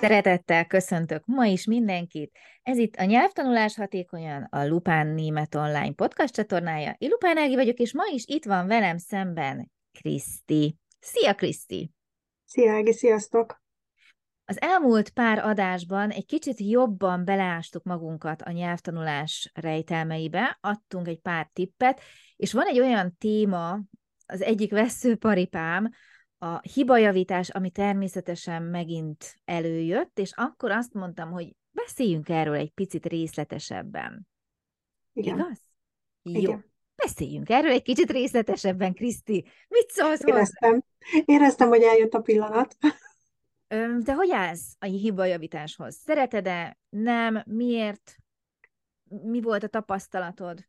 Szeretettel köszöntök ma is mindenkit. Ez itt a Nyelvtanulás Hatékonyan, a Lupán Német Online podcast csatornája. Én Lupán Ági vagyok, és ma is itt van velem szemben Kriszti. Szia, Kriszti! Szia, Ági, sziasztok! Az elmúlt pár adásban egy kicsit jobban beleástuk magunkat a nyelvtanulás rejtelmeibe, adtunk egy pár tippet, és van egy olyan téma, az egyik veszőparipám, a hibajavítás, ami természetesen megint előjött, és akkor azt mondtam, hogy beszéljünk erről egy picit részletesebben. Igen. Igaz? Igen. Jó. Beszéljünk erről egy kicsit részletesebben, Kriszti. Mit szólsz hozzá? Éreztem, éreztem, hogy eljött a pillanat. Te hogy állsz a hibajavításhoz? Szereted-e? Nem? Miért? Mi volt a tapasztalatod?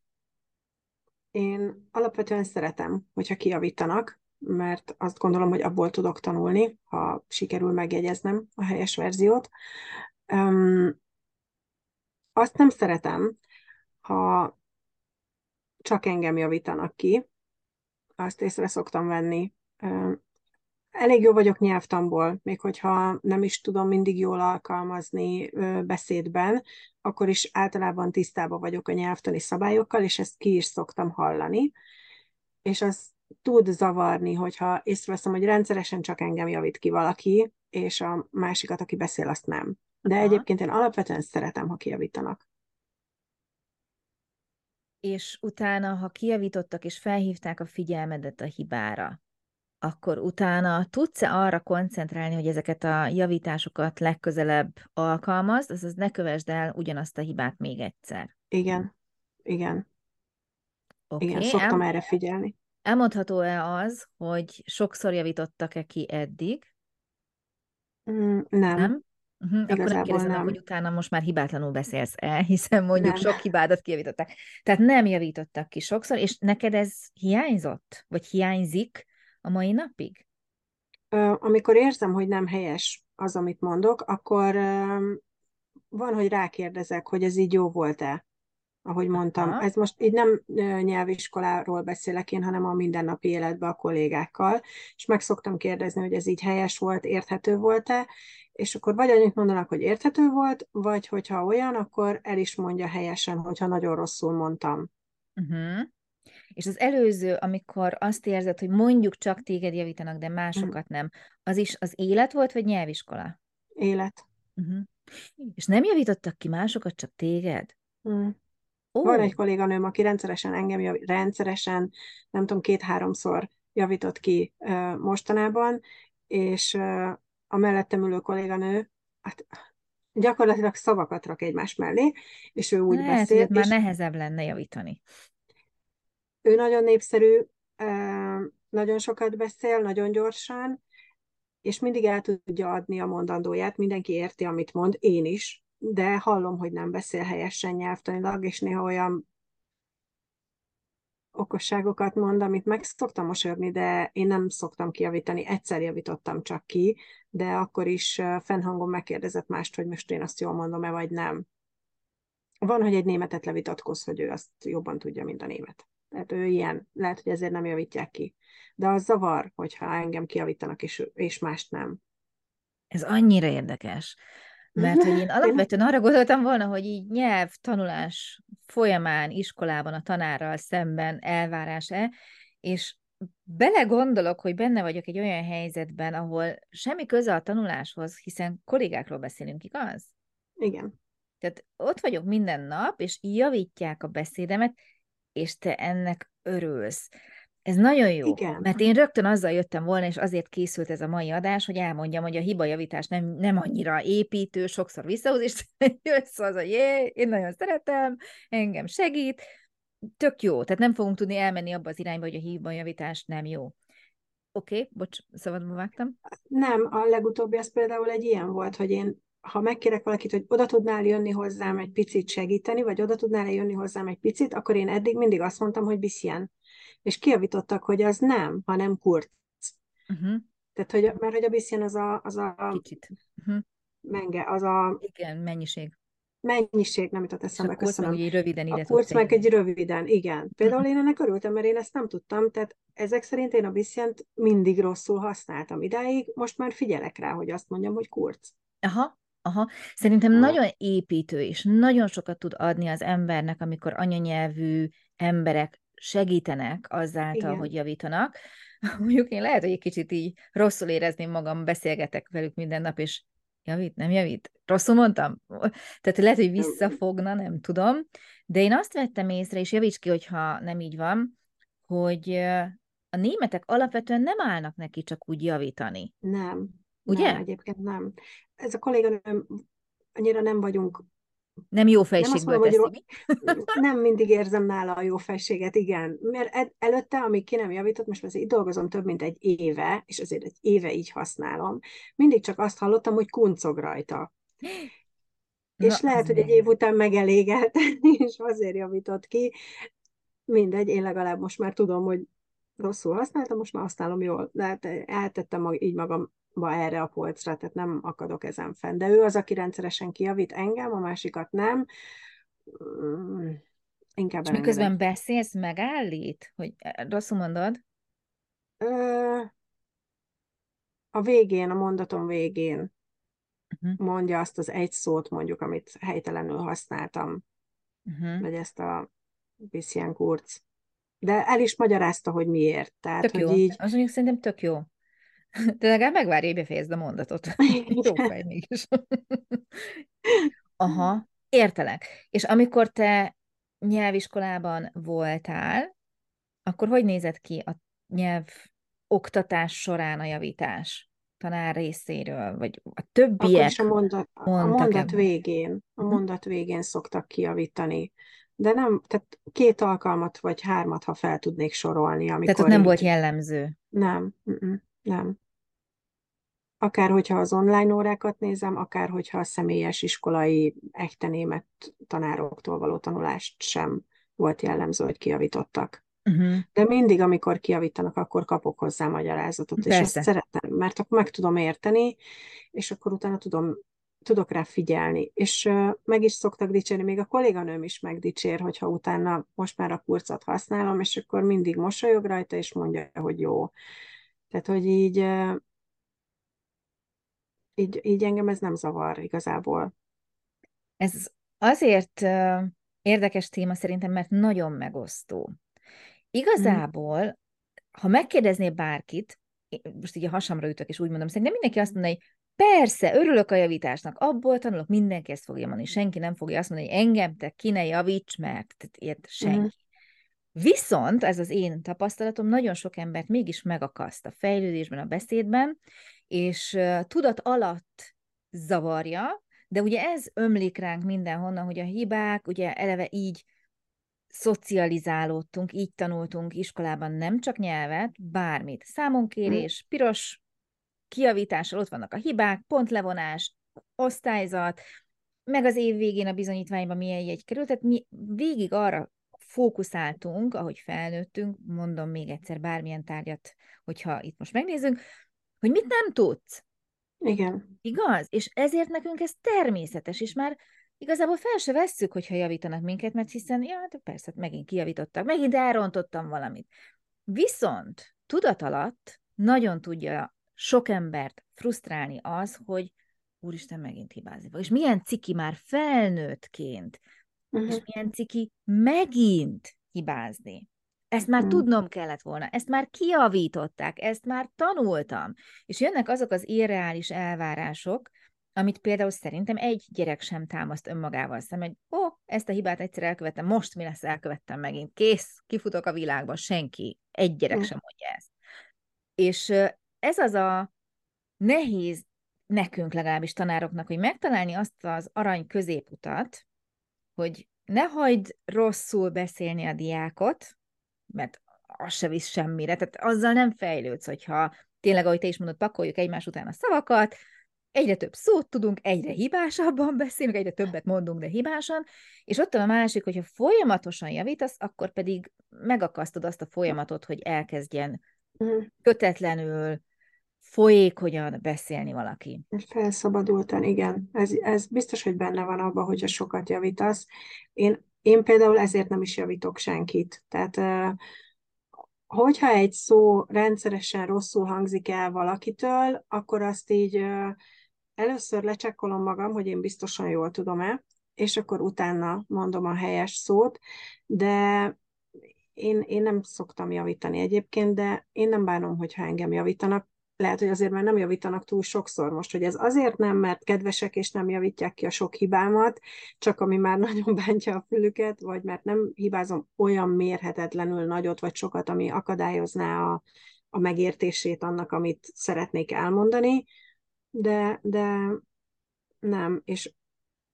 Én alapvetően szeretem, hogyha kijavítanak, mert azt gondolom, hogy abból tudok tanulni, ha sikerül megjegyeznem a helyes verziót. Um, azt nem szeretem, ha csak engem javítanak ki. Azt észre szoktam venni. Um, elég jó vagyok nyelvtamból, még hogyha nem is tudom mindig jól alkalmazni beszédben, akkor is általában tisztában vagyok a nyelvtani szabályokkal, és ezt ki is szoktam hallani. És az tud zavarni, hogyha észreveszem, hogy rendszeresen csak engem javít ki valaki, és a másikat, aki beszél, azt nem. De Aha. egyébként én alapvetően szeretem, ha kijavítanak. És utána, ha kijavítottak és felhívták a figyelmedet a hibára, akkor utána tudsz-e arra koncentrálni, hogy ezeket a javításokat legközelebb alkalmazd, azaz ne kövesd el ugyanazt a hibát még egyszer. Igen, igen, Oké, igen, okay. szoktam El, erre figyelni. Elmondható-e az, hogy sokszor javítottak-e ki eddig? Mm, nem, Nem? Uh-huh. Akkor nem kérdezem nem. hogy utána most már hibátlanul beszélsz el, hiszen mondjuk Nem. sok hibádat kijavították. Tehát nem javítottak ki sokszor, és neked ez hiányzott? Vagy hiányzik a mai napig? Amikor érzem, hogy nem helyes az, amit mondok, akkor van, hogy rákérdezek, hogy ez így jó volt-e, ahogy mondtam. Aha. Ez most így nem nyelviskoláról beszélek én, hanem a mindennapi életben a kollégákkal, és meg szoktam kérdezni, hogy ez így helyes volt, érthető volt-e, és akkor vagy annyit mondanak, hogy érthető volt, vagy hogyha olyan, akkor el is mondja helyesen, hogyha nagyon rosszul mondtam. Uh-huh. És az előző, amikor azt érzed, hogy mondjuk csak téged javítanak, de másokat nem, az is az élet volt, vagy nyelviskola? Élet. Uh-huh. És nem javítottak ki másokat, csak téged? Mm. Ó, Van egy kolléganőm, aki rendszeresen engem jav- rendszeresen, nem tudom, két-háromszor javított ki ö, mostanában, és ö, a mellettem ülő kolléganő, hát gyakorlatilag szavakat rak egymás mellé, és ő úgy hogy beszél, ott már és nehezebb lenne javítani. ő nagyon népszerű, ö, nagyon sokat beszél, nagyon gyorsan, és mindig el tudja adni a mondandóját, mindenki érti, amit mond, én is, de hallom, hogy nem beszél helyesen nyelvtanilag, és néha olyan okosságokat mond, amit meg szoktam mosolyogni, de én nem szoktam kijavítani. Egyszer javítottam csak ki, de akkor is fennhangon megkérdezett mást, hogy most én azt jól mondom-e, vagy nem. Van, hogy egy németet levitatkoz, hogy ő azt jobban tudja, mint a német. Tehát ő ilyen, lehet, hogy ezért nem javítják ki. De az zavar, hogyha engem kijavítanak, és, és mást nem. Ez annyira érdekes. Mert hogy én alapvetően arra gondoltam volna, hogy így nyelvtanulás folyamán, iskolában a tanárral szemben elvárás-e, és belegondolok, hogy benne vagyok egy olyan helyzetben, ahol semmi köze a tanuláshoz, hiszen kollégákról beszélünk, igaz? Igen. Tehát ott vagyok minden nap, és javítják a beszédemet, és te ennek örülsz. Ez nagyon jó, Igen. mert én rögtön azzal jöttem volna, és azért készült ez a mai adás, hogy elmondjam, hogy a hibajavítás nem, nem annyira építő, sokszor visszahoz, és jössz az, hogy jé, én nagyon szeretem, engem segít, tök jó, tehát nem fogunk tudni elmenni abba az irányba, hogy a hibajavítás nem jó. Oké, okay, bocs, szabadba vágtam. Nem, a legutóbbi az például egy ilyen volt, hogy én, ha megkérek valakit, hogy oda tudnál jönni hozzám egy picit segíteni, vagy oda tudnál jönni hozzám egy picit, akkor én eddig mindig azt mondtam, hogy bisschen. És kijavítottak, hogy az nem, hanem kurz. Uh-huh. Tehát, hogy, mert hogy a bisschen az a, az a Kicsit. Uh-huh. menge, az a Igen, mennyiség. mennyiség, nem jutott eszembe, a meg köszönöm. így röviden A ide kurz tudta meg egy röviden, igen. Például én ennek örültem, mert én ezt nem tudtam, tehát ezek szerint én a biszjent mindig rosszul használtam idáig, most már figyelek rá, hogy azt mondjam, hogy kurz. Aha, Aha, szerintem nagyon építő, és nagyon sokat tud adni az embernek, amikor anyanyelvű emberek segítenek azáltal, Igen. hogy javítanak. Mondjuk én lehet, hogy egy kicsit így rosszul érezném magam, beszélgetek velük minden nap, és javít, nem javít? Rosszul mondtam? Tehát lehet, hogy visszafogna, nem tudom. De én azt vettem észre, és javíts ki, hogyha nem így van, hogy a németek alapvetően nem állnak neki csak úgy javítani. Nem. Ugye? Nem, egyébként nem. Ez a kolléganőm, annyira nem vagyunk nem jó fejségből nem, teszi, mondom, nem mindig érzem nála a jó fejséget, igen. Mert előtte, amíg ki nem javított, most azért itt dolgozom több mint egy éve, és azért egy éve így használom, mindig csak azt hallottam, hogy kuncog rajta. Na, és lehet, hogy egy év után megelégelt, és azért javított ki. Mindegy, én legalább most már tudom, hogy rosszul használtam, most már használom jól. De hát eltettem így magam erre a polcra, tehát nem akadok ezen fenn. De ő az, aki rendszeresen kijavít engem, a másikat nem. Mm, inkább És miközben beszélsz, megállít? Hogy eh, rosszul mondod? a végén, a mondatom végén uh-huh. mondja azt az egy szót, mondjuk, amit helytelenül használtam. Uh-huh. Vagy ezt a bisschen kurz. De el is magyarázta, hogy miért. Tehát, tök hogy jó. Így... Az mondjuk szerintem tök jó. De legalább megvárj, befejezd a mondatot. Jó fej mégis. Aha, értelek. És amikor te nyelviskolában voltál, akkor hogy nézett ki a nyelv oktatás során a javítás? tanár részéről, vagy a többiek Akkor is a mondat, a mondat végén, a mhm. mondat végén szoktak kiavítani. De nem, tehát két alkalmat vagy hármat, ha fel tudnék sorolni. Amikor tehát ott nem így... volt jellemző? Nem, nem. Akár hogyha az online órákat nézem, akár hogyha a személyes iskolai echte német tanároktól való tanulást sem volt jellemző, hogy kiavítottak. Uh-huh. De mindig, amikor kiavítanak, akkor kapok hozzá magyarázatot, Persze. és ezt szeretem, mert akkor meg tudom érteni, és akkor utána tudom, tudok rá figyelni. És meg is szoktak dicsérni, még a kolléganőm is megdicsér, hogyha utána most már a kurcot használom, és akkor mindig mosolyog rajta, és mondja, hogy jó. Tehát, hogy így, így, így engem ez nem zavar igazából. Ez azért érdekes téma szerintem, mert nagyon megosztó. Igazából, hmm. ha megkérdezné bárkit, most így a hasamra ütök, és úgy mondom, szerintem mindenki azt mondja, hogy persze, örülök a javításnak, abból tanulok, mindenki ezt fogja mondani, senki nem fogja azt mondani, hogy engem te ki ne javíts, mert tehát ért senki. Hmm. Viszont ez az én tapasztalatom nagyon sok embert mégis megakaszt a fejlődésben, a beszédben, és tudat alatt zavarja, de ugye ez ömlik ránk mindenhonnan, hogy a hibák, ugye eleve így szocializálódtunk, így tanultunk iskolában nem csak nyelvet, bármit. Számonkérés, mm. piros kiavítással ott vannak a hibák, pontlevonás, osztályzat, meg az év végén a bizonyítványban milyen jegy került, tehát mi végig arra fókuszáltunk, ahogy felnőttünk, mondom még egyszer bármilyen tárgyat, hogyha itt most megnézzünk, hogy mit nem tudsz. Igen. Igaz? És ezért nekünk ez természetes, és már igazából fel se vesszük, hogyha javítanak minket, mert hiszen, ja, de persze, megint kijavítottak, megint elrontottam valamit. Viszont tudat alatt nagyon tudja sok embert frusztrálni az, hogy úristen, megint hibázni fog. És milyen ciki már felnőttként, uh-huh. és milyen ciki megint hibázni. Ezt már hmm. tudnom kellett volna, ezt már kiavították, ezt már tanultam. És jönnek azok az irreális elvárások, amit például szerintem egy gyerek sem támaszt önmagával szemben, hogy ó, ezt a hibát egyszer elkövettem, most mi lesz, elkövettem megint, kész, kifutok a világba, senki, egy gyerek hmm. sem mondja ezt. És ez az a nehéz nekünk legalábbis tanároknak, hogy megtalálni azt az arany középutat, hogy ne hagyd rosszul beszélni a diákot, mert az se visz semmire, tehát azzal nem fejlődsz, hogyha tényleg, ahogy te is mondod, pakoljuk egymás után a szavakat, egyre több szót tudunk, egyre hibásabban beszélünk, egyre többet mondunk, de hibásan, és ott a másik, hogyha folyamatosan javítasz, akkor pedig megakasztod azt a folyamatot, hogy elkezdjen mhm. kötetlenül, folyékonyan beszélni valaki. Felszabadultan, igen. Ez, ez biztos, hogy benne van abban, hogyha sokat javítasz. Én én például ezért nem is javítok senkit. Tehát, hogyha egy szó rendszeresen rosszul hangzik el valakitől, akkor azt így először lecsekkolom magam, hogy én biztosan jól tudom-e, és akkor utána mondom a helyes szót, de én, én nem szoktam javítani egyébként, de én nem bánom, hogyha engem javítanak. Lehet, hogy azért, mert nem javítanak túl sokszor most, hogy ez azért nem, mert kedvesek és nem javítják ki a sok hibámat, csak ami már nagyon bántja a fülüket, vagy mert nem hibázom olyan mérhetetlenül nagyot vagy sokat, ami akadályozná a, a megértését annak, amit szeretnék elmondani, de, de nem, és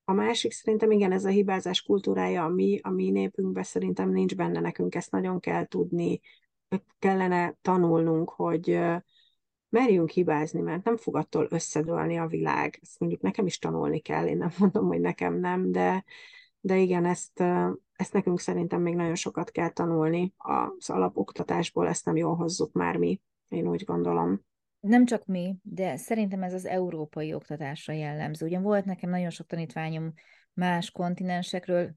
a másik szerintem igen, ez a hibázás kultúrája a mi, a mi népünkben szerintem nincs benne, nekünk ezt nagyon kell tudni, kellene tanulnunk, hogy merjünk hibázni, mert nem fog attól összedőlni a világ. Ezt mondjuk nekem is tanulni kell, én nem mondom, hogy nekem nem, de, de igen, ezt, ezt nekünk szerintem még nagyon sokat kell tanulni az alapoktatásból, ezt nem jól hozzuk már mi, én úgy gondolom nem csak mi, de szerintem ez az európai oktatásra jellemző. Ugyan volt nekem nagyon sok tanítványom más kontinensekről,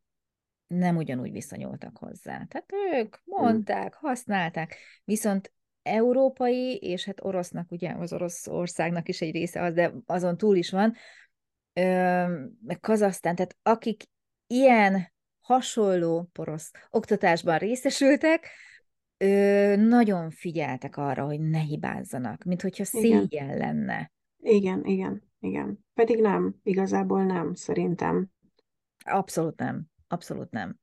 nem ugyanúgy viszonyultak hozzá. Tehát ők mondták, használták, viszont európai, és hát orosznak, ugye az orosz országnak is egy része az, de azon túl is van, meg Kazasztán, tehát akik ilyen hasonló porosz oktatásban részesültek, ö, nagyon figyeltek arra, hogy ne hibázzanak, mint hogyha szégyen lenne. Igen, igen, igen. Pedig nem, igazából nem, szerintem. Abszolút nem, abszolút nem.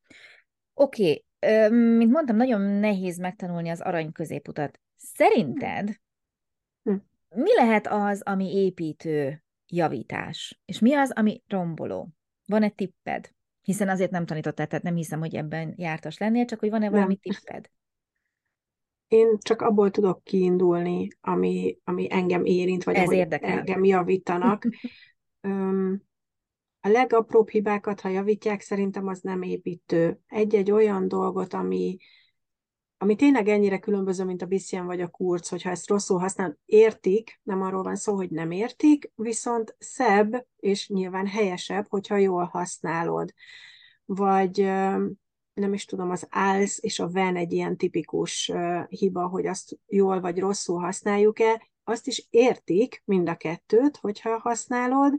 Oké, okay. mint mondtam, nagyon nehéz megtanulni az arany középutat. Szerinted hm. mi lehet az, ami építő javítás? És mi az, ami romboló? Van-e tipped? Hiszen azért nem tanítottál, tehát nem hiszem, hogy ebben jártas lennél, csak hogy van-e valami nem. tipped? én csak abból tudok kiindulni, ami, ami engem érint, vagy Ez érdekel. engem javítanak. Öm, a legapróbb hibákat, ha javítják, szerintem az nem építő. Egy-egy olyan dolgot, ami, ami tényleg ennyire különböző, mint a Biszien vagy a kurc, hogyha ezt rosszul használ, értik, nem arról van szó, hogy nem értik, viszont szebb és nyilván helyesebb, hogyha jól használod. Vagy nem is tudom, az ALS és a VEN egy ilyen tipikus hiba, hogy azt jól vagy rosszul használjuk-e, azt is értik mind a kettőt, hogyha használod,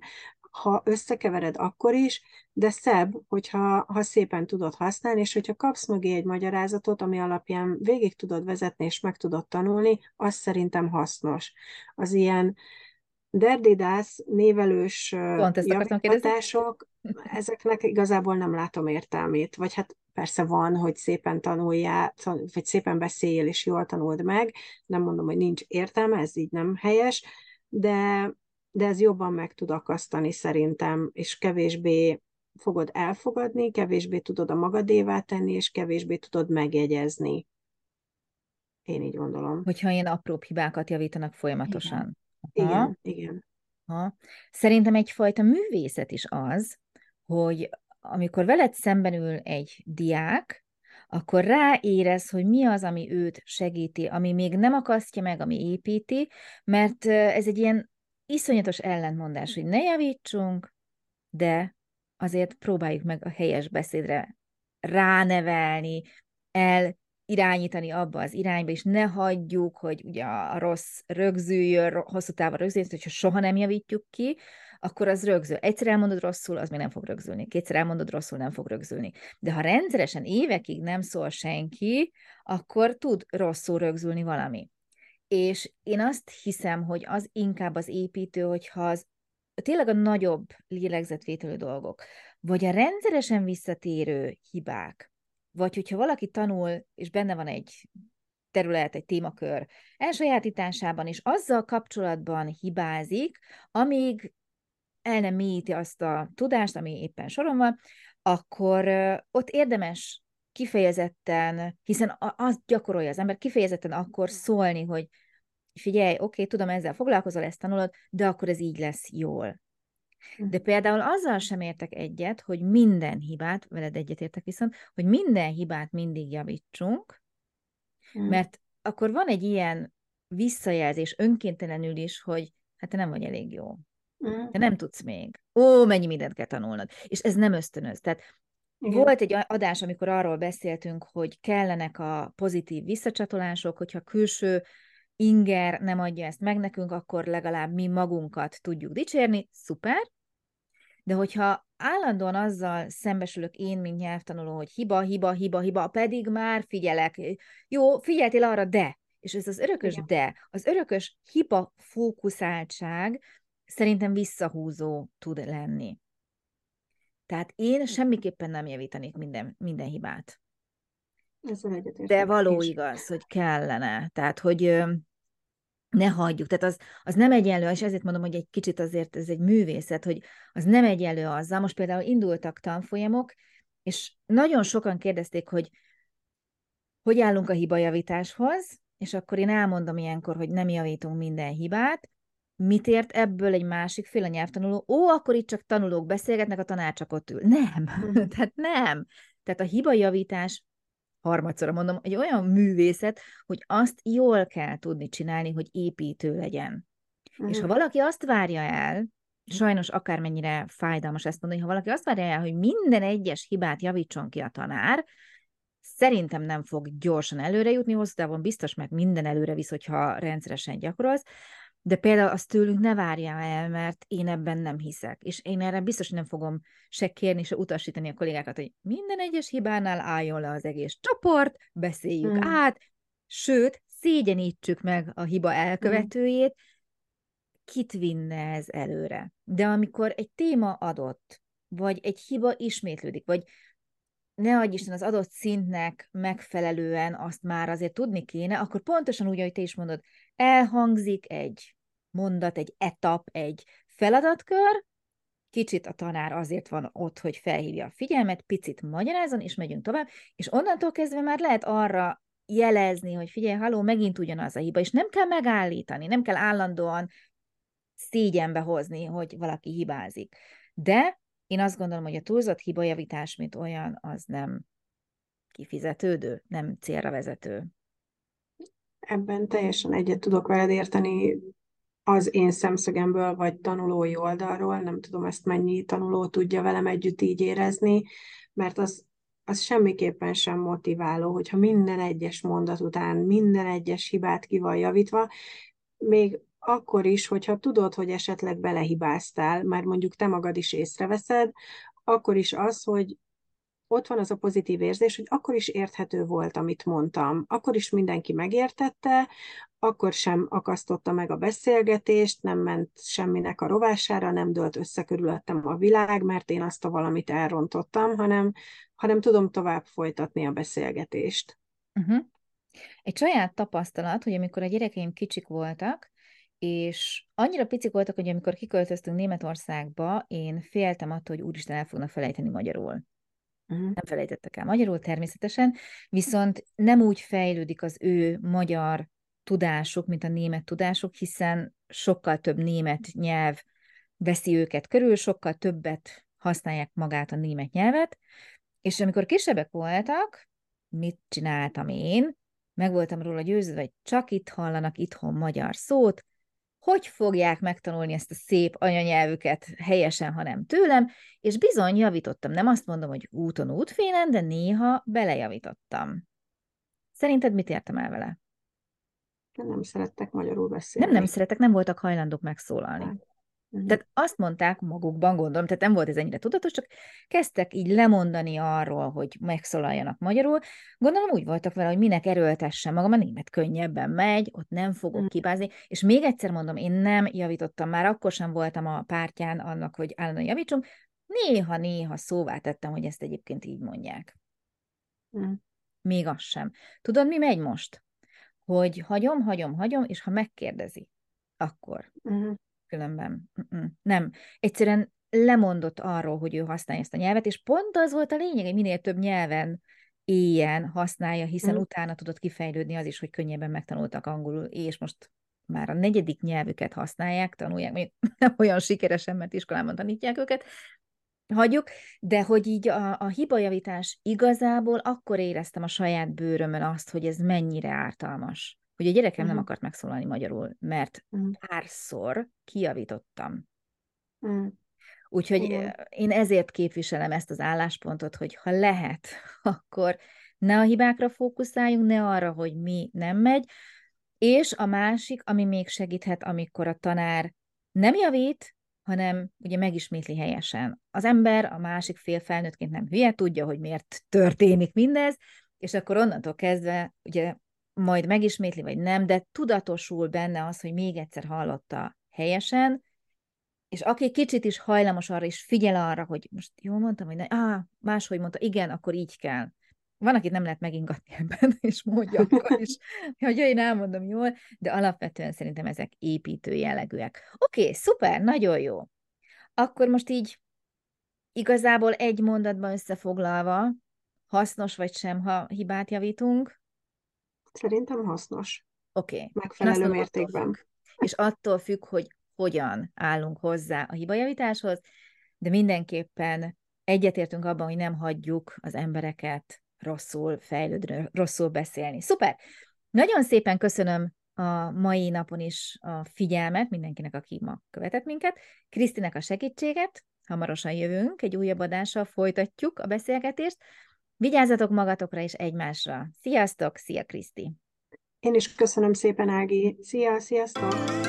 ha összekevered akkor is, de szebb, hogyha ha szépen tudod használni, és hogyha kapsz mögé egy magyarázatot, ami alapján végig tudod vezetni, és meg tudod tanulni, az szerintem hasznos. Az ilyen derdidász, névelős javítások, ezeknek igazából nem látom értelmét. Vagy hát persze van, hogy szépen tanuljál, vagy szépen beszéljél és jól tanuld meg, nem mondom, hogy nincs értelme, ez így nem helyes, de, de ez jobban meg tud akasztani szerintem, és kevésbé fogod elfogadni, kevésbé tudod a magadévá tenni, és kevésbé tudod megjegyezni. Én így gondolom. Hogyha ilyen apróbb hibákat javítanak folyamatosan. Igen, igen. igen. Ha. Szerintem egyfajta művészet is az, hogy amikor veled szemben ül egy diák, akkor ráérez, hogy mi az, ami őt segíti, ami még nem akasztja meg, ami építi, mert ez egy ilyen iszonyatos ellentmondás, hogy ne javítsunk, de azért próbáljuk meg a helyes beszédre ránevelni, el irányítani abba az irányba, és ne hagyjuk, hogy ugye a rossz rögzüljön, hosszú távon rögzüljön, hogyha soha nem javítjuk ki, akkor az rögzül. Egyszer elmondod rosszul, az még nem fog rögzülni. Kétszer elmondod rosszul, nem fog rögzülni. De ha rendszeresen évekig nem szól senki, akkor tud rosszul rögzülni valami. És én azt hiszem, hogy az inkább az építő, hogyha az tényleg a nagyobb lélegzetvételő dolgok, vagy a rendszeresen visszatérő hibák, vagy hogyha valaki tanul, és benne van egy terület, egy témakör elsajátításában, és azzal kapcsolatban hibázik, amíg el nem mélyíti azt a tudást, ami éppen soron van, akkor ott érdemes kifejezetten, hiszen azt gyakorolja az ember, kifejezetten akkor szólni, hogy figyelj, oké, okay, tudom, ezzel foglalkozol, ezt tanulod, de akkor ez így lesz jól. De hm. például azzal sem értek egyet, hogy minden hibát, veled egyetértek viszont, hogy minden hibát mindig javítsunk, hmm. mert akkor van egy ilyen visszajelzés önkéntelenül is, hogy hát te nem vagy elég jó. Hmm. Te nem tudsz még. Ó, mennyi mindent kell tanulnod. És ez nem ösztönöz. Tehát igen. Volt egy adás, amikor arról beszéltünk, hogy kellenek a pozitív visszacsatolások, hogyha külső inger nem adja ezt meg nekünk, akkor legalább mi magunkat tudjuk dicsérni, szuper, de hogyha állandóan azzal szembesülök én, mint nyelvtanuló, hogy hiba, hiba, hiba, hiba, pedig már figyelek. Jó, figyeltél arra, de. És ez az örökös Igen. de, az örökös hiba fókuszáltság szerintem visszahúzó tud lenni. Tehát én semmiképpen nem javítanék minden, minden hibát. De való igaz, hogy kellene. Tehát, hogy ne hagyjuk. Tehát az, az nem egyenlő, és ezért mondom, hogy egy kicsit azért ez egy művészet, hogy az nem egyenlő azzal. Most például indultak tanfolyamok, és nagyon sokan kérdezték, hogy hogy állunk a hibajavításhoz, és akkor én elmondom ilyenkor, hogy nem javítunk minden hibát, mit ért ebből egy másik fél a nyelvtanuló? Ó, akkor itt csak tanulók beszélgetnek, a tanár csak ott ül. Nem, mm. tehát nem. Tehát a hibajavítás harmadszor mondom, egy olyan művészet, hogy azt jól kell tudni csinálni, hogy építő legyen. Uh-huh. És ha mhm. valaki azt várja el, sajnos akármennyire fájdalmas ezt mondani, ha valaki azt várja el, hogy minden egyes hibát javítson ki a tanár, szerintem nem fog gyorsan előre jutni, hosszú távon biztos, mert minden előre visz, hogyha rendszeresen gyakorolsz, de például azt tőlünk ne várja el, mert én ebben nem hiszek. És én erre biztos, nem fogom se kérni, se utasítani a kollégákat, hogy minden egyes hibánál álljon le az egész csoport, beszéljük hmm. át, sőt, szégyenítsük meg a hiba elkövetőjét, kit vinne ez előre. De amikor egy téma adott, vagy egy hiba ismétlődik, vagy ne adj Isten az adott szintnek megfelelően azt már azért tudni kéne, akkor pontosan úgy, ahogy te is mondod, elhangzik egy mondat, egy etap, egy feladatkör, kicsit a tanár azért van ott, hogy felhívja a figyelmet, picit magyarázon, és megyünk tovább, és onnantól kezdve már lehet arra jelezni, hogy figyelj, haló, megint ugyanaz a hiba, és nem kell megállítani, nem kell állandóan szégyenbe hozni, hogy valaki hibázik. De én azt gondolom, hogy a túlzott hibajavítás, mint olyan, az nem kifizetődő, nem célra vezető. Ebben teljesen egyet tudok veled érteni az én szemszögemből, vagy tanulói oldalról, nem tudom ezt mennyi tanuló tudja velem együtt így érezni, mert az, az semmiképpen sem motiváló, hogyha minden egyes mondat után minden egyes hibát ki van javítva, még akkor is, hogyha tudod, hogy esetleg belehibáztál, mert mondjuk te magad is észreveszed, akkor is az, hogy ott van az a pozitív érzés, hogy akkor is érthető volt, amit mondtam, akkor is mindenki megértette, akkor sem akasztotta meg a beszélgetést, nem ment semminek a rovására, nem dölt össze körülöttem a világ, mert én azt a valamit elrontottam, hanem, hanem tudom tovább folytatni a beszélgetést. Uh-huh. Egy saját tapasztalat, hogy amikor a gyerekeim kicsik voltak, és annyira picik voltak, hogy amikor kiköltöztünk Németországba, én féltem attól, hogy úristen el fognak felejteni magyarul. Uh-huh. Nem felejtettek el magyarul természetesen, viszont nem úgy fejlődik az ő magyar tudásuk, mint a német tudásuk, hiszen sokkal több német nyelv veszi őket körül, sokkal többet használják magát a német nyelvet, és amikor kisebbek voltak, mit csináltam én? Meg voltam róla győződve, hogy csak itt hallanak itthon magyar szót, hogy fogják megtanulni ezt a szép anyanyelvüket helyesen, ha nem tőlem, és bizony javítottam. Nem azt mondom, hogy úton útfélen, de néha belejavítottam. Szerinted mit értem el vele? Nem szerettek magyarul beszélni. Nem, nem szerettek, nem voltak hajlandók megszólalni. Uh-huh. Tehát azt mondták magukban, gondolom, tehát nem volt ez ennyire tudatos, csak kezdtek így lemondani arról, hogy megszólaljanak magyarul. Gondolom úgy voltak vele, hogy minek erőltessem magam, a német könnyebben megy, ott nem fogok uh-huh. kibázni. És még egyszer mondom, én nem javítottam, már akkor sem voltam a pártján annak, hogy állandóan javítsunk. Néha-néha szóvá tettem, hogy ezt egyébként így mondják. Uh-huh. Még az sem. Tudod, mi megy most? Hogy hagyom, hagyom, hagyom, és ha megkérdezi, akkor. Uh-huh különben. Nem. Egyszerűen lemondott arról, hogy ő használja ezt a nyelvet, és pont az volt a lényeg, hogy minél több nyelven éljen, használja, hiszen mm. utána tudott kifejlődni az is, hogy könnyebben megtanultak angolul, és most már a negyedik nyelvüket használják, tanulják, még nem olyan sikeresen, mert iskolában tanítják őket, hagyjuk, de hogy így a, a hibajavítás igazából akkor éreztem a saját bőrömön azt, hogy ez mennyire ártalmas hogy a gyerekem uh-huh. nem akart megszólalni magyarul, mert uh-huh. párszor kijavítottam. Uh-huh. Úgyhogy Igen. én ezért képviselem ezt az álláspontot, hogy ha lehet, akkor ne a hibákra fókuszáljunk, ne arra, hogy mi nem megy, És a másik, ami még segíthet, amikor a tanár nem javít, hanem ugye megismétli helyesen. Az ember, a másik fél felnőttként nem hülye, tudja, hogy miért történik mindez, és akkor onnantól kezdve ugye majd megismétli, vagy nem, de tudatosul benne az, hogy még egyszer hallotta helyesen, és aki kicsit is hajlamos arra, és figyel arra, hogy most jól mondtam, hogy ne, á, máshogy mondta, igen, akkor így kell. Van, akit nem lehet megingatni ebben, és mondja akkor is, hogy én elmondom jól, de alapvetően szerintem ezek építő jellegűek. Oké, okay, szuper, nagyon jó. Akkor most így igazából egy mondatban összefoglalva, hasznos vagy sem, ha hibát javítunk? Szerintem hasznos. Oké. Okay. Megfelelő mértékben. Függ, és attól függ, hogy hogyan állunk hozzá a hibajavításhoz, de mindenképpen egyetértünk abban, hogy nem hagyjuk az embereket rosszul fejlődni, rosszul beszélni. Szuper! Nagyon szépen köszönöm a mai napon is a figyelmet mindenkinek, aki ma követett minket. Krisztinek a segítséget, hamarosan jövünk, egy újabb adással folytatjuk a beszélgetést. Vigyázzatok magatokra és egymásra. Sziasztok, szia Kriszti! Én is köszönöm szépen, Ági. Szia, sziasztok!